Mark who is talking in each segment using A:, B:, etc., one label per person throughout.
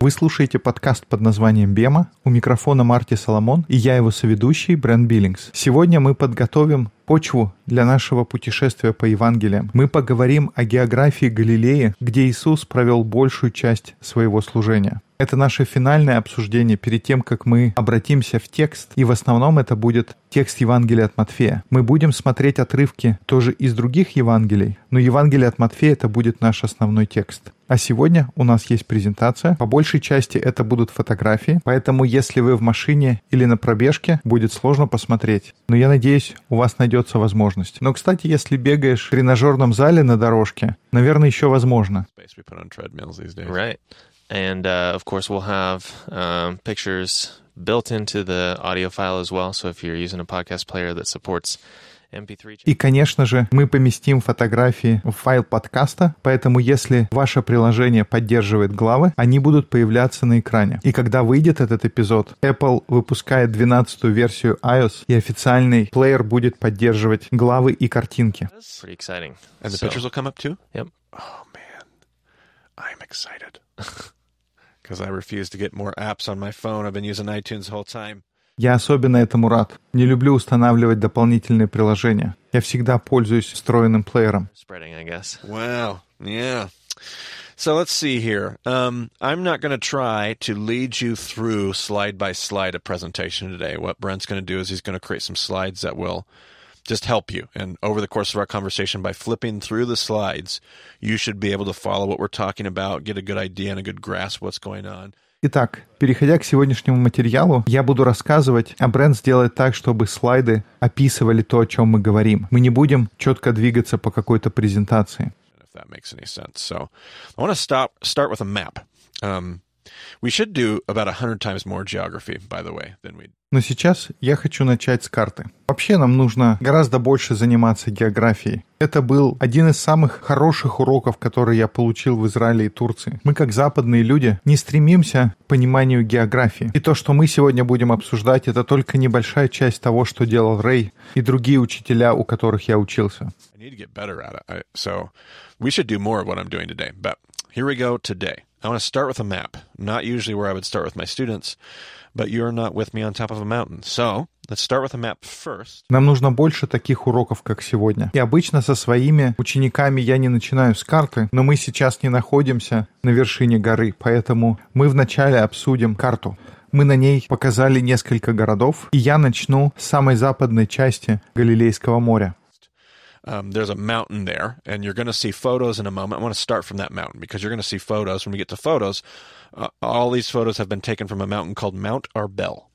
A: Вы слушаете подкаст под названием «Бема». У микрофона Марти Соломон и я его соведущий Брэн Биллингс. Сегодня мы подготовим почву для нашего путешествия по Евангелиям. Мы поговорим о географии Галилеи, где Иисус провел большую часть своего служения. Это наше финальное обсуждение перед тем, как мы обратимся в текст, и в основном это будет текст Евангелия от Матфея. Мы будем смотреть отрывки тоже из других Евангелий, но Евангелие от Матфея это будет наш основной текст. А сегодня у нас есть презентация. По большей части это будут фотографии, поэтому если вы в машине или на пробежке, будет сложно посмотреть. Но я надеюсь, у вас найдется возможность. Но, кстати, если бегаешь в тренажерном зале на дорожке, наверное, еще возможно.
B: And uh, of course, we'll have um, pictures built into the audio file as well. So if you're using a podcast player that supports
A: И, конечно же, мы поместим фотографии в файл подкаста, поэтому если ваше приложение поддерживает главы, они будут появляться на экране. И когда выйдет этот эпизод, Apple выпускает 12-ю версию iOS, и официальный плеер будет поддерживать главы и картинки.
B: Pretty exciting.
C: And the
B: So-
C: pictures will come up too?
B: Yep.
C: Oh. Because I refuse to get more apps on my phone. I've been using iTunes the whole time.
A: Я особенно этому рад. Не люблю устанавливать дополнительные приложения. Я всегда пользуюсь встроенным плеером.
B: Spreading, I guess.
C: Wow. Yeah. So let's see here. Um, I'm not going to try to lead you through slide by slide a presentation today. What Brent's going to do is he's going to create some slides that will just help you. And over the course of our conversation, by flipping through the slides, you should be able to follow what we're talking about, get a good idea and a good grasp of what's going on.
A: Итак, переходя к сегодняшнему материалу, я буду рассказывать, а Брент сделает так, чтобы слайды описывали то, о чем мы говорим. Мы не будем четко двигаться по какой-то презентации.
C: that makes any sense. So I want to stop start with a map. Um, we should do about a hundred times more geography, by the way, than we.
A: Но сейчас я хочу начать с карты. Вообще нам нужно гораздо больше заниматься географией. Это был один из самых хороших уроков, которые я получил в Израиле и Турции. Мы, как западные люди, не стремимся к пониманию географии. И то, что мы сегодня будем обсуждать, это только небольшая часть того, что делал Рэй и другие учителя, у которых я учился.
C: I need to get better at it. I, so we should do more of what I'm doing today. But here we go today. I want to start with a map. Not usually where I would start with my students, but you're not with me on top of a mountain. So let's start with a map first.
A: Нам нужно больше таких уроков, как сегодня. И обычно со своими учениками я не начинаю с карты, но мы сейчас не находимся на вершине горы, поэтому мы вначале обсудим карту. Мы на ней показали несколько городов, и я начну с самой западной части Галилейского моря.
C: Um, there's a mountain there, and you're going to see photos in a moment. I want to start from that mountain because you're going to see photos. When we get to photos, uh, all these photos have been taken from a mountain called Mount Arbel.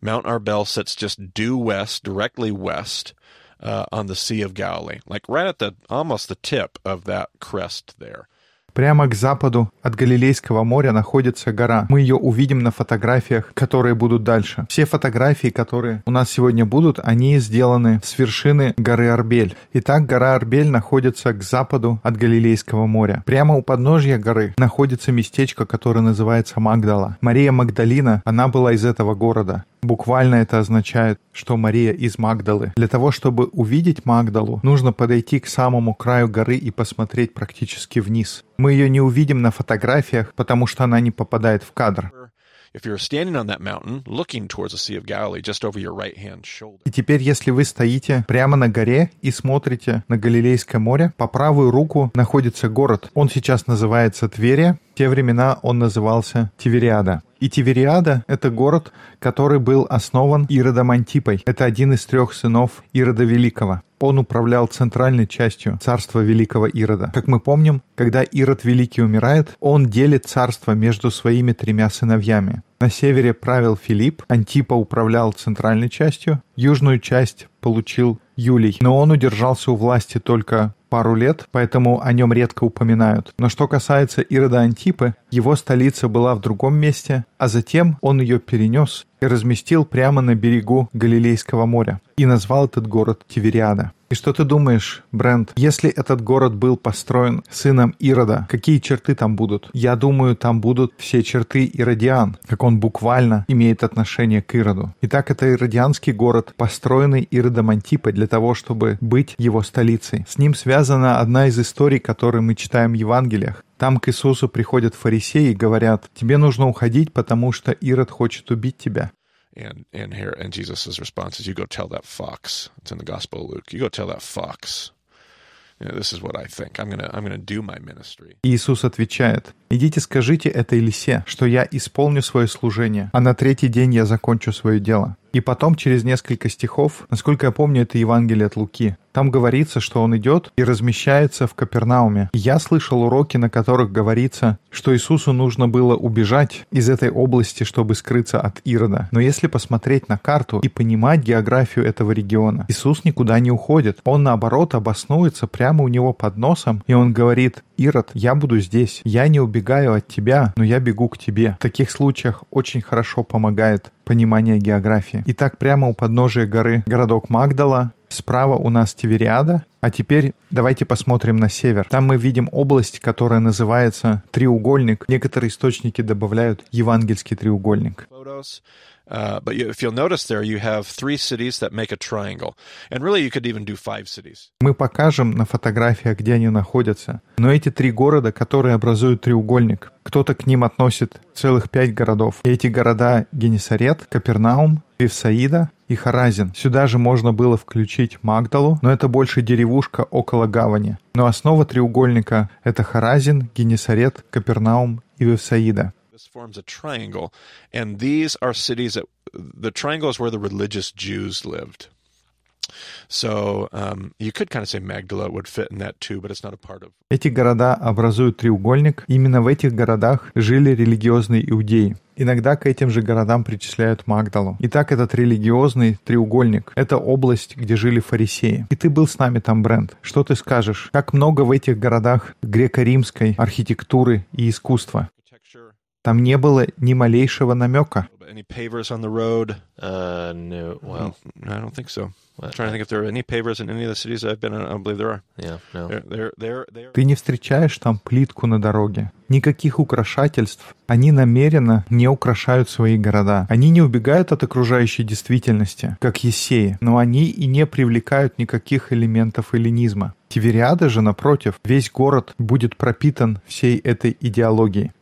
C: Mount Arbel sits just due west, directly west uh, on the Sea of Galilee, like right at the almost the tip of that crest there.
A: Прямо к западу от Галилейского моря находится гора. Мы ее увидим на фотографиях, которые будут дальше. Все фотографии, которые у нас сегодня будут, они сделаны с вершины горы Арбель. Итак, гора Арбель находится к западу от Галилейского моря. Прямо у подножья горы находится местечко, которое называется Магдала. Мария Магдалина, она была из этого города. Буквально это означает, что Мария из Магдалы. Для того, чтобы увидеть Магдалу, нужно подойти к самому краю горы и посмотреть практически вниз. Мы ее не увидим на фотографиях, потому что она не попадает в кадр. И теперь, если вы стоите прямо на горе и смотрите на Галилейское море, по правую руку находится город. Он сейчас называется Тверия. В те времена он назывался Тивериада. И Тивериада — это город, который был основан Иродом Антипой. Это один из трех сынов Ирода Великого. Он управлял центральной частью царства Великого Ирода. Как мы помним, когда Ирод Великий умирает, он делит царство между своими тремя сыновьями. На севере правил Филипп, Антипа управлял центральной частью, южную часть получил Юлий. Но он удержался у власти только пару лет, поэтому о нем редко упоминают. Но что касается Ирода Антипы, его столица была в другом месте, а затем он ее перенес и разместил прямо на берегу Галилейского моря и назвал этот город Тивериада. И что ты думаешь, Брент, если этот город был построен сыном Ирода, какие черты там будут? Я думаю, там будут все черты Иродиан, как он буквально имеет отношение к Ироду. Итак, это Иродианский город, построенный Иродом Антипой для того, чтобы быть его столицей. С ним связана одна из историй, которые мы читаем в Евангелиях. Там к Иисусу приходят фарисеи и говорят, тебе нужно уходить, потому что Ирод хочет убить тебя.
C: And and here and Jesus' response is, "You go tell that fox." It's in the Gospel of Luke. You go tell that fox. You know, this is what I think. I'm gonna I'm gonna do my ministry.
A: Иисус отвечает: Идите скажите этой лисе, что я исполню свое служение, а на третий день я закончу свое дело. И потом через несколько стихов, насколько я помню, это Евангелие от Луки. Там говорится, что он идет и размещается в Капернауме. Я слышал уроки, на которых говорится, что Иисусу нужно было убежать из этой области, чтобы скрыться от Ирода. Но если посмотреть на карту и понимать географию этого региона, Иисус никуда не уходит. Он, наоборот, обоснуется прямо у него под носом, и он говорит, «Ирод, я буду здесь. Я не убегаю от тебя, но я бегу к тебе». В таких случаях очень хорошо помогает понимание географии. Итак, прямо у подножия горы городок Магдала, справа у нас Тивериада, а теперь давайте посмотрим на север. Там мы видим область, которая называется треугольник. Некоторые источники добавляют евангельский треугольник.
C: Uh, but you, if you'll notice there, you have three cities that make a triangle. And really, you could even do five cities.
A: Мы покажем на фотографиях, где они находятся. Но эти три города, которые образуют треугольник, кто-то к ним относит целых пять городов. И эти города Генесарет, Капернаум, Вифсаида и Харазин. Сюда же можно было включить Магдалу, но это больше деревушка около гавани. Но основа треугольника — это Харазин, Генесарет, Капернаум и
C: that the triangle is where the religious Jews lived.
A: Эти города образуют треугольник. Именно в этих городах жили религиозные иудеи. Иногда к этим же городам причисляют Магдалу. Итак, этот религиозный треугольник — это область, где жили фарисеи. И ты был с нами там, Брент. Что ты скажешь? Как много в этих городах греко-римской архитектуры и искусства? Там не было ни малейшего намека.
C: Any pavers on the road?
B: Uh, no. Well,
C: I don't think so. I'm trying to think if there are any pavers in any of the cities I've been in. I don't believe there are.
B: Yeah, no.
C: They're, they're, they're, they're...
A: Ты не встречаешь там плитку на дороге. Никаких украшательств. Они намеренно не украшают свои города. Они не убегают от окружающей действительности, как Есеи, но они и не привлекают никаких элементов эллинизма. Тивериада же, напротив, весь город будет пропитан всей этой идеологией.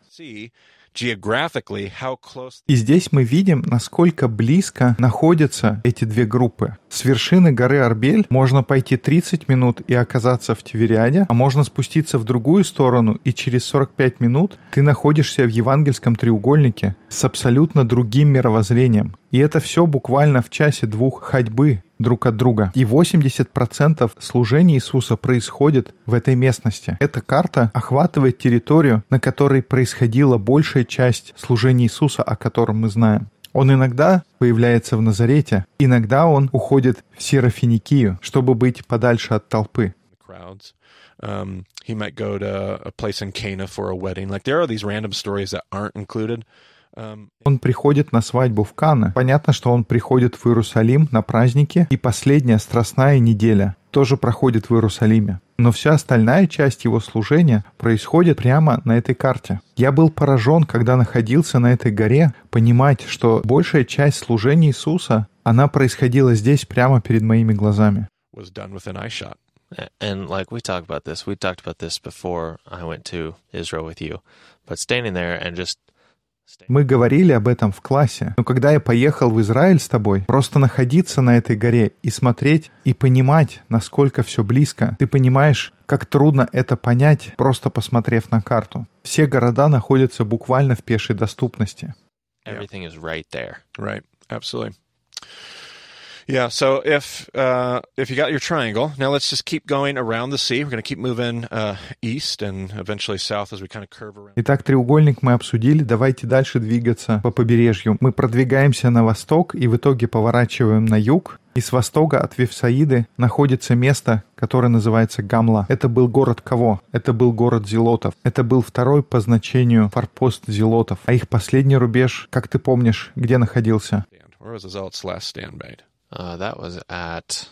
A: И здесь мы видим, насколько близко находятся эти две группы. С вершины горы Арбель можно пойти 30 минут и оказаться в Тивериаде, а можно спуститься в другую сторону, и через 45 минут ты находишься в евангельском треугольнике с абсолютно другим мировоззрением. И это все буквально в часе-двух ходьбы друг от друга. И 80% служения Иисуса происходит в этой местности. Эта карта охватывает территорию, на которой происходила большая часть служения Иисуса, о котором мы знаем. Он иногда появляется в Назарете, иногда он уходит в Серафиникию, чтобы быть подальше от толпы. Um. Like. Он приходит на свадьбу в Кана. Понятно, что он приходит в Иерусалим на праздники, и последняя страстная неделя тоже проходит в Иерусалиме. Но вся остальная часть его служения происходит прямо на этой карте. Я был поражен, когда находился на этой горе, понимать, что большая часть служения Иисуса, она происходила здесь прямо перед моими глазами.
B: And like we talked about this, we talked about this before I went to Israel with you. But standing there and just
A: мы говорили об этом в классе, но когда я поехал в Израиль с тобой, просто находиться на этой горе и смотреть и понимать, насколько все близко, ты понимаешь, как трудно это понять, просто посмотрев на карту. Все города находятся буквально в пешей доступности.
B: Everything is right there.
C: Right, absolutely. Yeah. So if uh, if you got your triangle, now let's just keep going around the sea. We're going to keep moving uh, east and eventually south as we kind of curve around.
A: Итак, треугольник мы обсудили. Давайте дальше двигаться по побережью. Мы продвигаемся на восток и в итоге поворачиваем на юг. И с востока от Вифсаиды находится место, которое называется Гамла. Это был город кого? Это был город зелотов. Это был второй по значению форпост зелотов. А их последний рубеж, как ты помнишь, где находился?
C: Where was the last stand made?
B: Uh, that was at.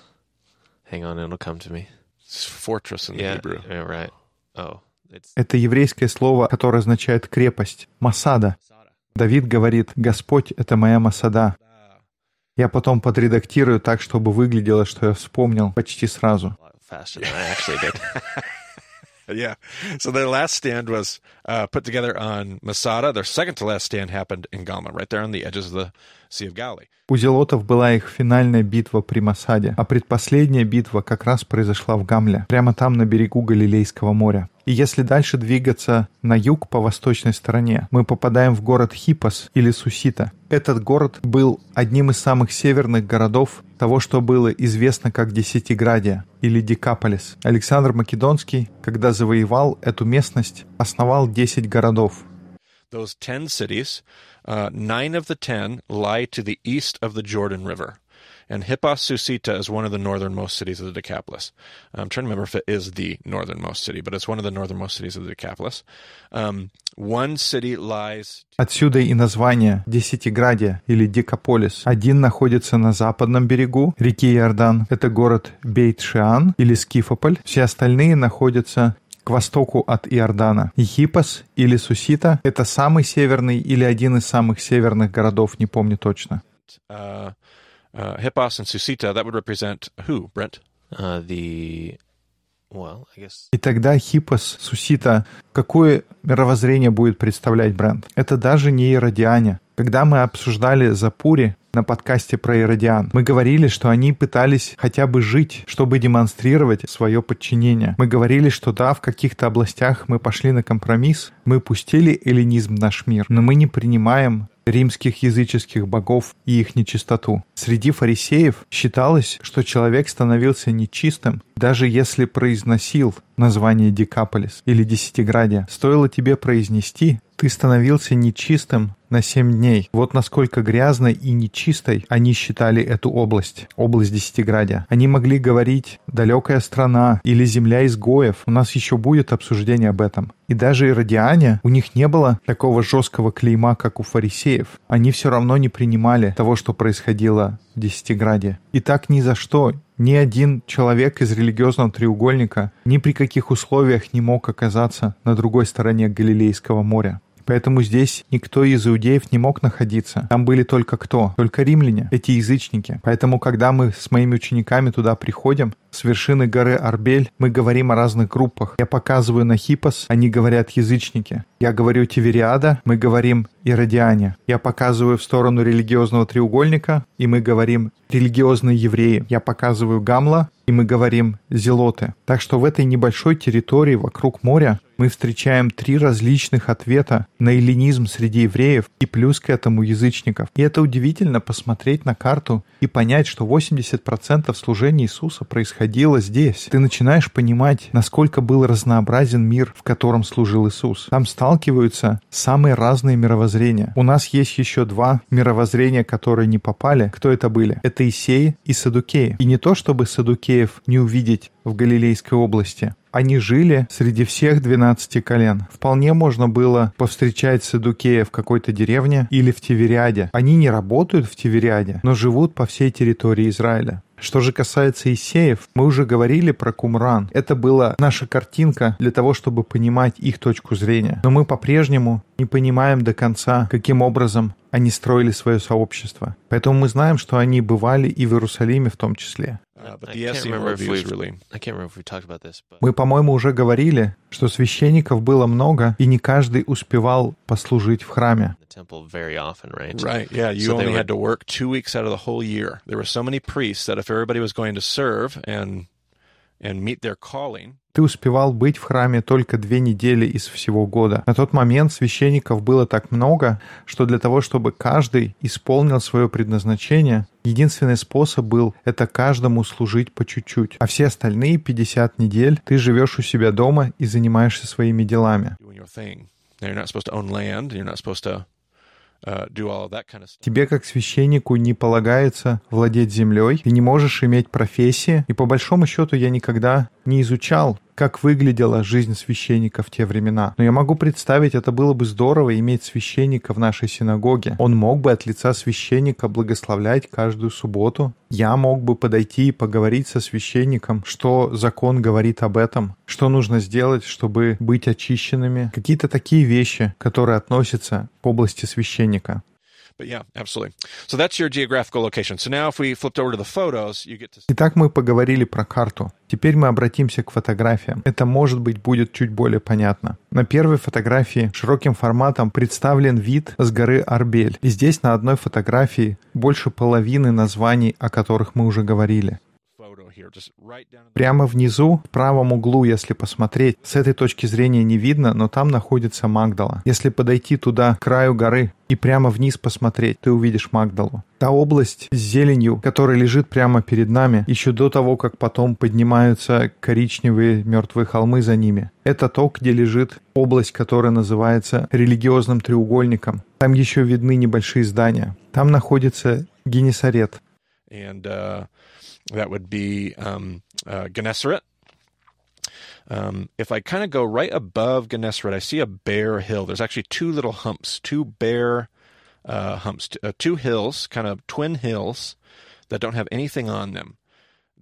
B: Hang on, it'll come to me.
C: It's fortress in the
B: yeah,
C: Hebrew.
B: Yeah, right. Oh. It's...
A: Это еврейское слово, которое означает крепость. Масада. Давид говорит, Господь — это моя Масада. Я потом подредактирую так, чтобы выглядело, что я вспомнил почти сразу.
C: yeah. So their last stand was uh, put together on Masada. Their second to last stand happened in Galma, right there on the edges of the Sea of Galilee.
A: У зелотов была их финальная битва при Масаде, а предпоследняя битва как раз произошла в Гамле, прямо там на берегу Галилейского моря. И если дальше двигаться на юг по восточной стороне, мы попадаем в город Хипос или Сусита. Этот город был одним из самых северных городов того, что было известно как Десятиградия или Декаполис. Александр Македонский, когда завоевал эту местность, основал 10 городов.
C: Those 10 cities, uh, nine of the 10 lie to the east of the Jordan River. And Hippos Susita is one of the northernmost cities of the Decapolis. I'm trying to remember if it is the northernmost city, but it's one of the northernmost cities of the Decapolis. Um, one city lies...
A: Отсюда и название Десятиградия или Декаполис. Один находится на западном берегу реки Иордан. Это город Бейт-Шиан или Скифополь. Все остальные находятся к востоку от Иордана. Ехипос или Сусита — это самый северный или один из самых северных городов, не помню точно.
C: Uh, uh, Hippos and Susita, that would represent who, Brent?
B: Uh, the well, I guess...
A: И тогда Хиппос, Сусита, какое мировоззрение будет представлять бренд? Это даже не Иродиане. Когда мы обсуждали Запури на подкасте про Иродиан, мы говорили, что они пытались хотя бы жить, чтобы демонстрировать свое подчинение. Мы говорили, что да, в каких-то областях мы пошли на компромисс, мы пустили эллинизм в наш мир, но мы не принимаем римских языческих богов и их нечистоту. Среди фарисеев считалось, что человек становился нечистым, даже если произносил название Декаполис или Десятиградия. Стоило тебе произнести, ты становился нечистым на семь дней. Вот насколько грязной и нечистой они считали эту область, область Десятиградия. Они могли говорить «далекая страна» или «земля изгоев». У нас еще будет обсуждение об этом. И даже иродиане, у них не было такого жесткого клейма, как у фарисеев. Они все равно не принимали того, что происходило в Десятиграде. И так ни за что ни один человек из религиозного треугольника ни при каких условиях не мог оказаться на другой стороне Галилейского моря. Поэтому здесь никто из иудеев не мог находиться. Там были только кто? Только римляне, эти язычники. Поэтому, когда мы с моими учениками туда приходим, с вершины горы Арбель, мы говорим о разных группах. Я показываю на Хипос, они говорят язычники. Я говорю Тивериада, мы говорим Иродиане. Я показываю в сторону религиозного треугольника, и мы говорим религиозные евреи. Я показываю Гамла, и мы говорим зелоты. Так что в этой небольшой территории вокруг моря мы встречаем три различных ответа на эллинизм среди евреев и плюс к этому язычников. И это удивительно посмотреть на карту и понять, что 80% служения Иисуса происходило здесь. Ты начинаешь понимать, насколько был разнообразен мир, в котором служил Иисус. Там сталкиваются самые разные мировоззрения. У нас есть еще два мировоззрения, которые не попали. Кто это были? Это Исеи и Садукеи. И не то, чтобы Садукеи евреев не увидеть в Галилейской области. Они жили среди всех 12 колен. Вполне можно было повстречать Садукея в какой-то деревне или в Тивериаде. Они не работают в Тивериаде, но живут по всей территории Израиля. Что же касается Исеев, мы уже говорили про Кумран. Это была наша картинка для того, чтобы понимать их точку зрения. Но мы по-прежнему не понимаем до конца, каким образом они строили свое сообщество. Поэтому мы знаем, что они бывали и в Иерусалиме в том числе. Мы, по-моему, уже говорили, что священников было много, и не каждый успевал послужить в храме.
C: Right, yeah, you only had to work two weeks out of the whole year. There were so many priests that if everybody was going to serve and and meet their calling,
A: ты успевал быть в храме только две недели из всего года. На тот момент священников было так много, что для того, чтобы каждый исполнил свое предназначение, единственный способ был это каждому служить по чуть-чуть. А все остальные 50 недель ты живешь у себя дома и занимаешься своими делами. Тебе, как священнику, не полагается владеть землей, ты не можешь иметь профессии, и по большому счету я никогда не изучал как выглядела жизнь священника в те времена. Но я могу представить, это было бы здорово иметь священника в нашей синагоге. Он мог бы от лица священника благословлять каждую субботу. Я мог бы подойти и поговорить со священником, что закон говорит об этом, что нужно сделать, чтобы быть очищенными. Какие-то такие вещи, которые относятся к области священника. Итак, мы поговорили про карту. Теперь мы обратимся к фотографиям. Это, может быть, будет чуть более понятно. На первой фотографии широким форматом представлен вид с горы Арбель. И здесь на одной фотографии больше половины названий, о которых мы уже говорили. Прямо внизу, в правом углу, если посмотреть, с этой точки зрения не видно, но там находится Магдала. Если подойти туда, к краю горы, и прямо вниз посмотреть, ты увидишь Магдалу. Та область с зеленью, которая лежит прямо перед нами, еще до того, как потом поднимаются коричневые мертвые холмы за ними. Это то, где лежит область, которая называется религиозным треугольником. Там еще видны небольшие здания. Там находится Генесарет. And, uh...
C: That would be um, uh, Gennesaret. Um, if I kind of go right above Gennesaret, I see a bare hill. There's actually two little humps, two bare uh, humps, uh, two hills, kind of twin hills that don't have anything on them.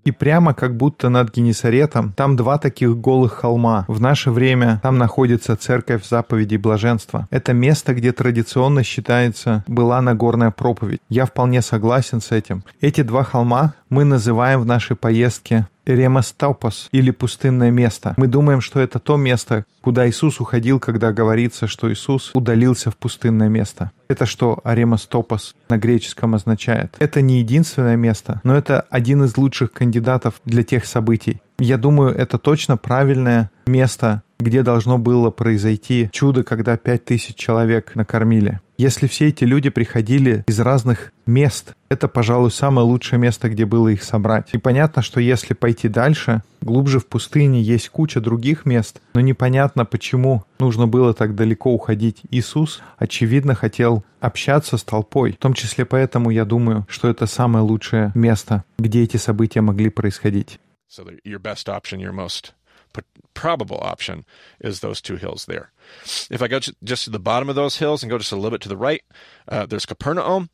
A: И прямо как будто над Генесаретом, там два таких голых холма. В наше время там находится церковь заповедей блаженства. Это место, где традиционно считается была Нагорная проповедь. Я вполне согласен с этим. Эти два холма мы называем в нашей поездке Ремастопос или пустынное место. Мы думаем, что это то место, куда Иисус уходил, когда говорится, что Иисус удалился в пустынное место. Это что Аремастопос на греческом означает? Это не единственное место, но это один из лучших кандидатов для тех событий. Я думаю, это точно правильное место, где должно было произойти чудо, когда пять тысяч человек накормили. Если все эти люди приходили из разных мест, это, пожалуй, самое лучшее место, где было их собрать. И понятно, что если пойти дальше, глубже в пустыне есть куча других мест, но непонятно, почему нужно было так далеко уходить. Иисус, очевидно, хотел общаться с толпой. В том числе поэтому я думаю, что это самое лучшее место, где эти события могли происходить. So your best option, your most
C: probable option is those two hills there. If I go to, just to the bottom of those hills and go just a little bit to the right, uh, there's Capernaum.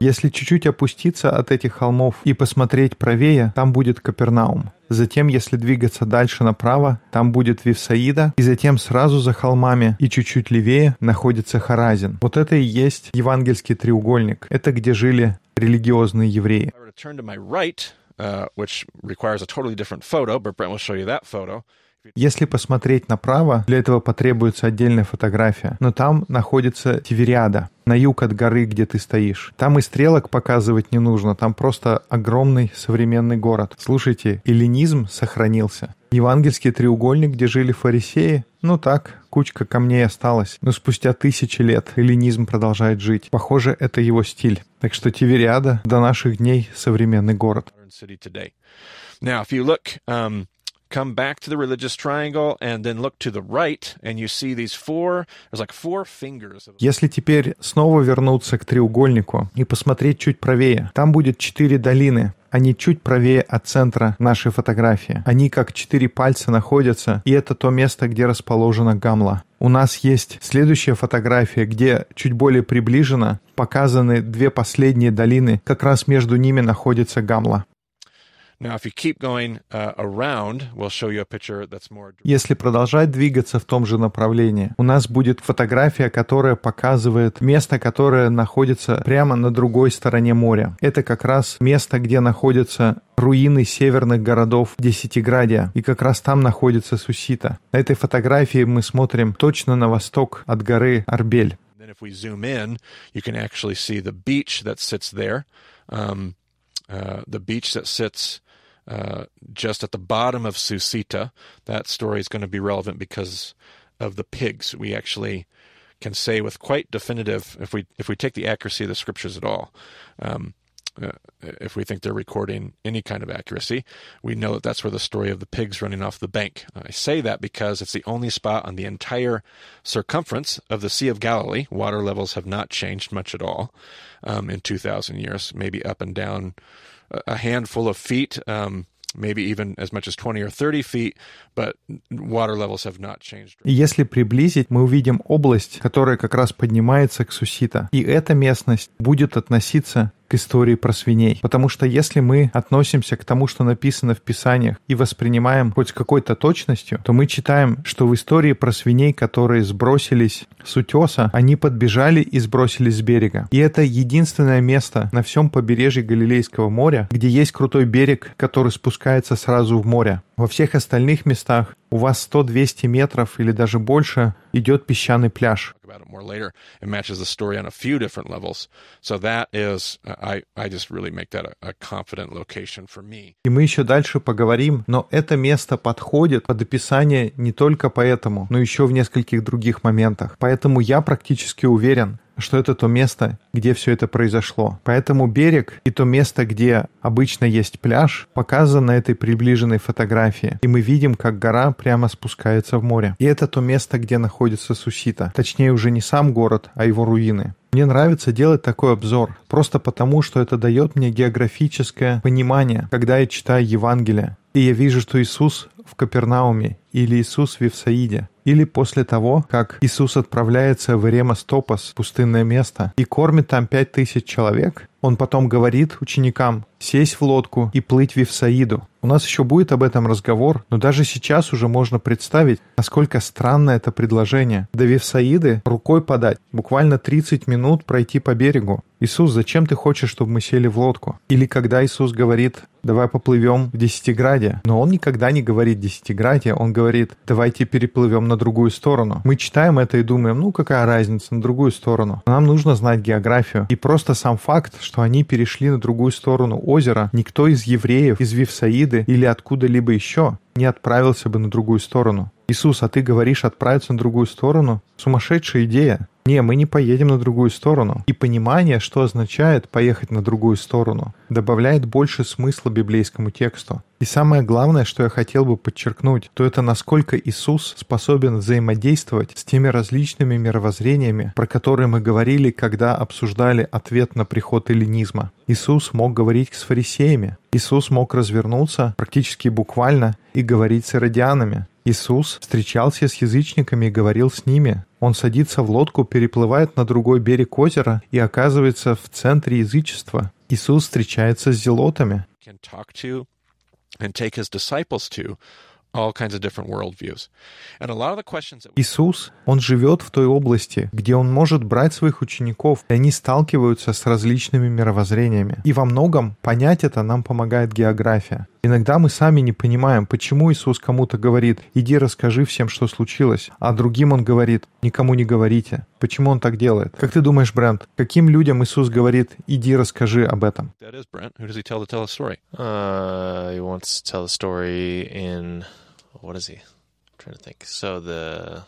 A: Если чуть-чуть опуститься от этих холмов и посмотреть правее, там будет Капернаум. Затем, если двигаться дальше направо, там будет Вифсаида, и затем сразу за холмами и чуть-чуть левее находится Харазин. Вот это и есть евангельский треугольник. Это где жили религиозные евреи. Если посмотреть направо, для этого потребуется отдельная фотография. Но там находится Тивериада, на юг от горы, где ты стоишь. Там и стрелок показывать не нужно, там просто огромный современный город. Слушайте, эллинизм сохранился. Евангельский треугольник, где жили фарисеи, ну так, кучка камней осталась. Но спустя тысячи лет эллинизм продолжает жить. Похоже, это его стиль. Так что Тивериада до наших дней современный город. Now, if you look, um, come back to the religious triangle and then look to the right, and you see these four, there's like four fingers. Если теперь снова вернуться к треугольнику и посмотреть чуть правее, там будет четыре долины, они чуть правее от центра нашей фотографии. Они как четыре пальца находятся, и это то место, где расположена гамла. У нас есть следующая фотография, где чуть более приближенно показаны две последние долины, как раз между ними находится гамла. Если продолжать двигаться в том же направлении, у нас будет фотография, которая показывает место, которое находится прямо на другой стороне моря. Это как раз место, где находятся руины северных городов Десятиградия, и как раз там находится Сусита. На этой фотографии мы смотрим точно на восток от горы Арбель. if we zoom in, you can actually see the beach that sits there. Um, uh, the beach that sits uh, just at the bottom of Susita. That story is going to be relevant because of the pigs. We actually can say with quite definitive, if we if we take the accuracy of the scriptures at all, um, uh, if we think they're recording any kind of accuracy, we know that that's where the story of the pigs running off the bank. I say that because it's the only spot on the entire circumference of the Sea of Galilee. Water levels have not changed much at all um, in 2,000 years, maybe up and down a handful of feet, um, maybe even as much as 20 or 30 feet, but water levels have not changed. Если приблизить, мы увидим область, которая как раз поднимается к Сусита. И эта местность будет относиться к истории про свиней. Потому что если мы относимся к тому, что написано в Писаниях, и воспринимаем хоть какой-то точностью, то мы читаем, что в истории про свиней, которые сбросились с утеса, они подбежали и сбросились с берега. И это единственное место на всем побережье Галилейского моря, где есть крутой берег, который спускается сразу в море. Во всех остальных местах у вас 100-200 метров или даже больше идет песчаный пляж. И мы еще дальше поговорим, но это место подходит под описание не только поэтому, но еще в нескольких других моментах. Поэтому я практически уверен, что это то место, где все это произошло. Поэтому берег и то место, где обычно есть пляж, показано на этой приближенной фотографии. И мы видим, как гора прямо спускается в море. И это то место, где находится Сусита. Точнее, уже не сам город, а его руины. Мне нравится делать такой обзор, просто потому, что это дает мне географическое понимание, когда я читаю Евангелие. И я вижу, что Иисус в Капернауме или Иисус в Вифсаиде, или после того, как Иисус отправляется в Эремас-Топас, пустынное место, и кормит там пять тысяч человек, он потом говорит ученикам сесть в лодку и плыть в Вифсаиду. У нас еще будет об этом разговор, но даже сейчас уже можно представить, насколько странно это предложение. До Вифсаиды рукой подать, буквально 30 минут пройти по берегу. Иисус, зачем ты хочешь, чтобы мы сели в лодку? Или когда Иисус говорит, давай поплывем в Десятиграде, но он никогда не говорит Десятиграде, он говорит, давайте переплывем на другую сторону. Мы читаем это и думаем, ну какая разница, на другую сторону. Нам нужно знать географию. И просто сам факт, что они перешли на другую сторону озера, никто из евреев, из Вифсаиды или откуда-либо еще не отправился бы на другую сторону. Иисус, а ты говоришь отправиться на другую сторону? Сумасшедшая идея. Не, мы не поедем на другую сторону. И понимание, что означает поехать на другую сторону, добавляет больше смысла библейскому тексту. И самое главное, что я хотел бы подчеркнуть, то это насколько Иисус способен взаимодействовать с теми различными мировоззрениями, про которые мы говорили, когда обсуждали ответ на приход эллинизма. Иисус мог говорить с фарисеями. Иисус мог развернуться практически буквально и говорить с иродианами. Иисус встречался с язычниками и говорил с ними. Он садится в лодку, переплывает на другой берег озера и оказывается в центре язычества. Иисус встречается с зелотами. Иисус, Он живет в той области, где Он может брать своих учеников, и они сталкиваются с различными мировоззрениями. И во многом понять это нам помогает география. Иногда мы сами не понимаем, почему Иисус кому-то говорит «иди расскажи всем, что случилось», а другим Он говорит «никому не говорите». Почему Он так делает? Как ты думаешь, Брент, каким людям Иисус говорит «иди расскажи об этом»?
B: Uh, what is he? I'm trying to think. So the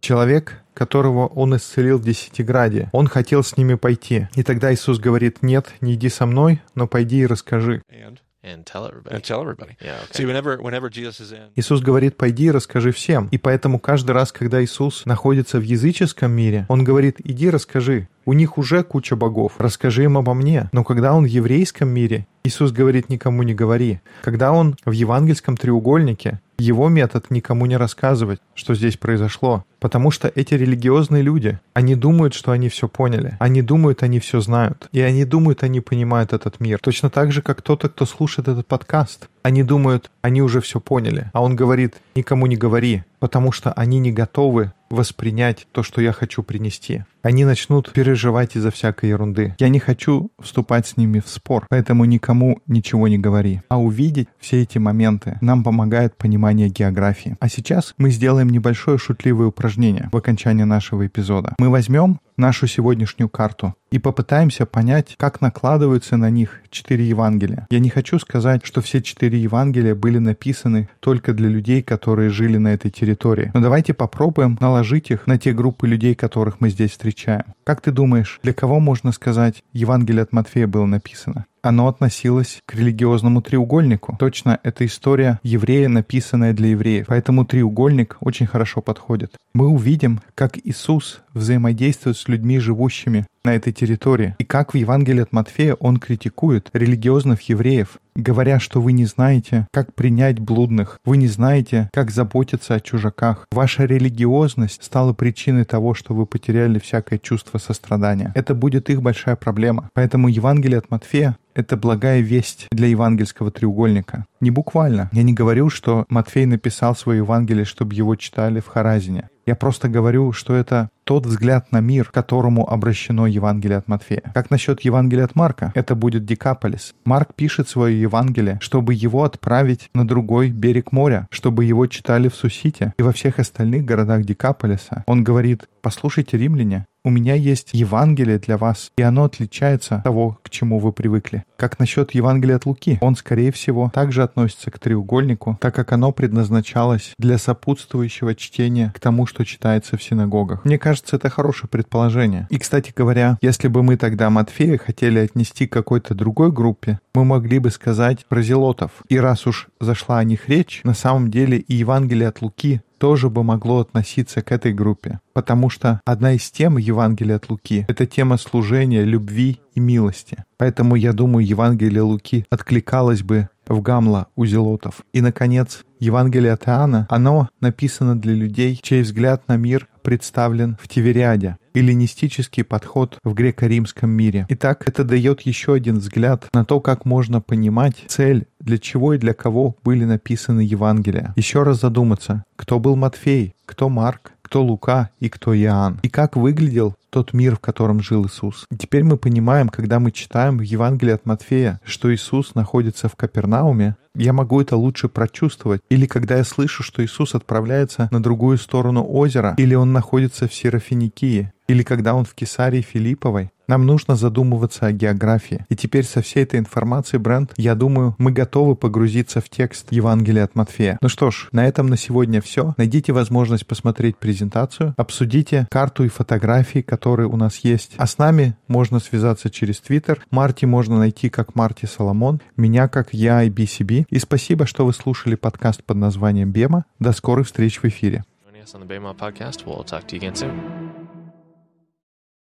A: Человек, которого он исцелил в Десятиграде, он хотел с ними пойти. И тогда Иисус говорит, нет, не иди со мной, но пойди и расскажи.
B: And? And tell everybody.
C: And tell everybody.
B: Yeah, okay.
C: See, whenever, whenever Jesus is in...
A: Иисус говорит, пойди и расскажи всем. И поэтому каждый раз, когда Иисус находится в языческом мире, Он говорит, иди расскажи. У них уже куча богов. Расскажи им обо мне. Но когда он в еврейском мире, Иисус говорит, никому не говори. Когда он в евангельском треугольнике, его метод никому не рассказывать, что здесь произошло. Потому что эти религиозные люди, они думают, что они все поняли. Они думают, они все знают. И они думают, они понимают этот мир. Точно так же, как кто-то, кто слушает этот подкаст. Они думают, они уже все поняли. А он говорит, никому не говори, потому что они не готовы воспринять то, что я хочу принести. Они начнут переживать из-за всякой ерунды. Я не хочу вступать с ними в спор, поэтому никому ничего не говори. А увидеть все эти моменты нам помогает понимание географии. А сейчас мы сделаем небольшое шутливое упражнение в окончании нашего эпизода. Мы возьмем нашу сегодняшнюю карту и попытаемся понять, как накладываются на них четыре Евангелия. Я не хочу сказать, что все четыре Евангелия были написаны только для людей, которые жили на этой территории. Но давайте попробуем наложить их на те группы людей, которых мы здесь встречаем. Как ты думаешь, для кого можно сказать Евангелие от Матфея было написано? оно относилось к религиозному треугольнику. Точно, это история еврея, написанная для евреев. Поэтому треугольник очень хорошо подходит. Мы увидим, как Иисус взаимодействует людьми, живущими на этой территории. И как в Евангелии от Матфея он критикует религиозных евреев, говоря, что вы не знаете, как принять блудных, вы не знаете, как заботиться о чужаках. Ваша религиозность стала причиной того, что вы потеряли всякое чувство сострадания. Это будет их большая проблема. Поэтому Евангелие от Матфея это благая весть для евангельского треугольника. Не буквально. Я не говорю, что Матфей написал свое Евангелие, чтобы его читали в Харазине. Я просто говорю, что это тот взгляд на мир, к которому обращено Евангелие от Матфея. Как насчет Евангелия от Марка? Это будет Декаполис. Марк пишет свое Евангелие, чтобы его отправить на другой берег моря, чтобы его читали в Сусите и во всех остальных городах Декаполиса. Он говорит, послушайте, римляне, у меня есть Евангелие для вас, и оно отличается от того, к чему вы привыкли. Как насчет Евангелия от Луки? Он, скорее всего, также относится к треугольнику, так как оно предназначалось для сопутствующего чтения к тому, что читается в синагогах. Мне кажется, это хорошее предположение. И, кстати говоря, если бы мы тогда Матфея хотели отнести к какой-то другой группе, мы могли бы сказать про зелотов. И раз уж зашла о них речь, на самом деле и Евангелие от Луки тоже бы могло относиться к этой группе, потому что одна из тем Евангелия от Луки — это тема служения, любви и милости. Поэтому, я думаю, Евангелие Луки откликалось бы в Гамла у зелотов. И, наконец, Евангелие от Иоанна, оно написано для людей, чей взгляд на мир представлен в Тивериаде, эллинистический подход в греко-римском мире. Итак, это дает еще один взгляд на то, как можно понимать цель, для чего и для кого были написаны Евангелия. Еще раз задуматься, кто был Матфей, кто Марк, кто Лука и кто Иоанн. И как выглядел тот мир, в котором жил Иисус. Теперь мы понимаем, когда мы читаем в Евангелии от Матфея, что Иисус находится в Капернауме, я могу это лучше прочувствовать. Или когда я слышу, что Иисус отправляется на другую сторону озера, или Он находится в Серафиникии, или когда Он в Кесарии Филипповой, нам нужно задумываться о географии. И теперь со всей этой информацией, Брент, я думаю, мы готовы погрузиться в текст Евангелия от Матфея. Ну что ж, на этом на сегодня все. Найдите возможность посмотреть презентацию, обсудите карту и фотографии, которые у нас есть. А с нами можно связаться через Твиттер. Марти можно найти как Марти Соломон, меня как я и BCB. И спасибо, что вы слушали подкаст под названием Бема. До скорых встреч в эфире. on the Bayma podcast. We'll talk to you again soon.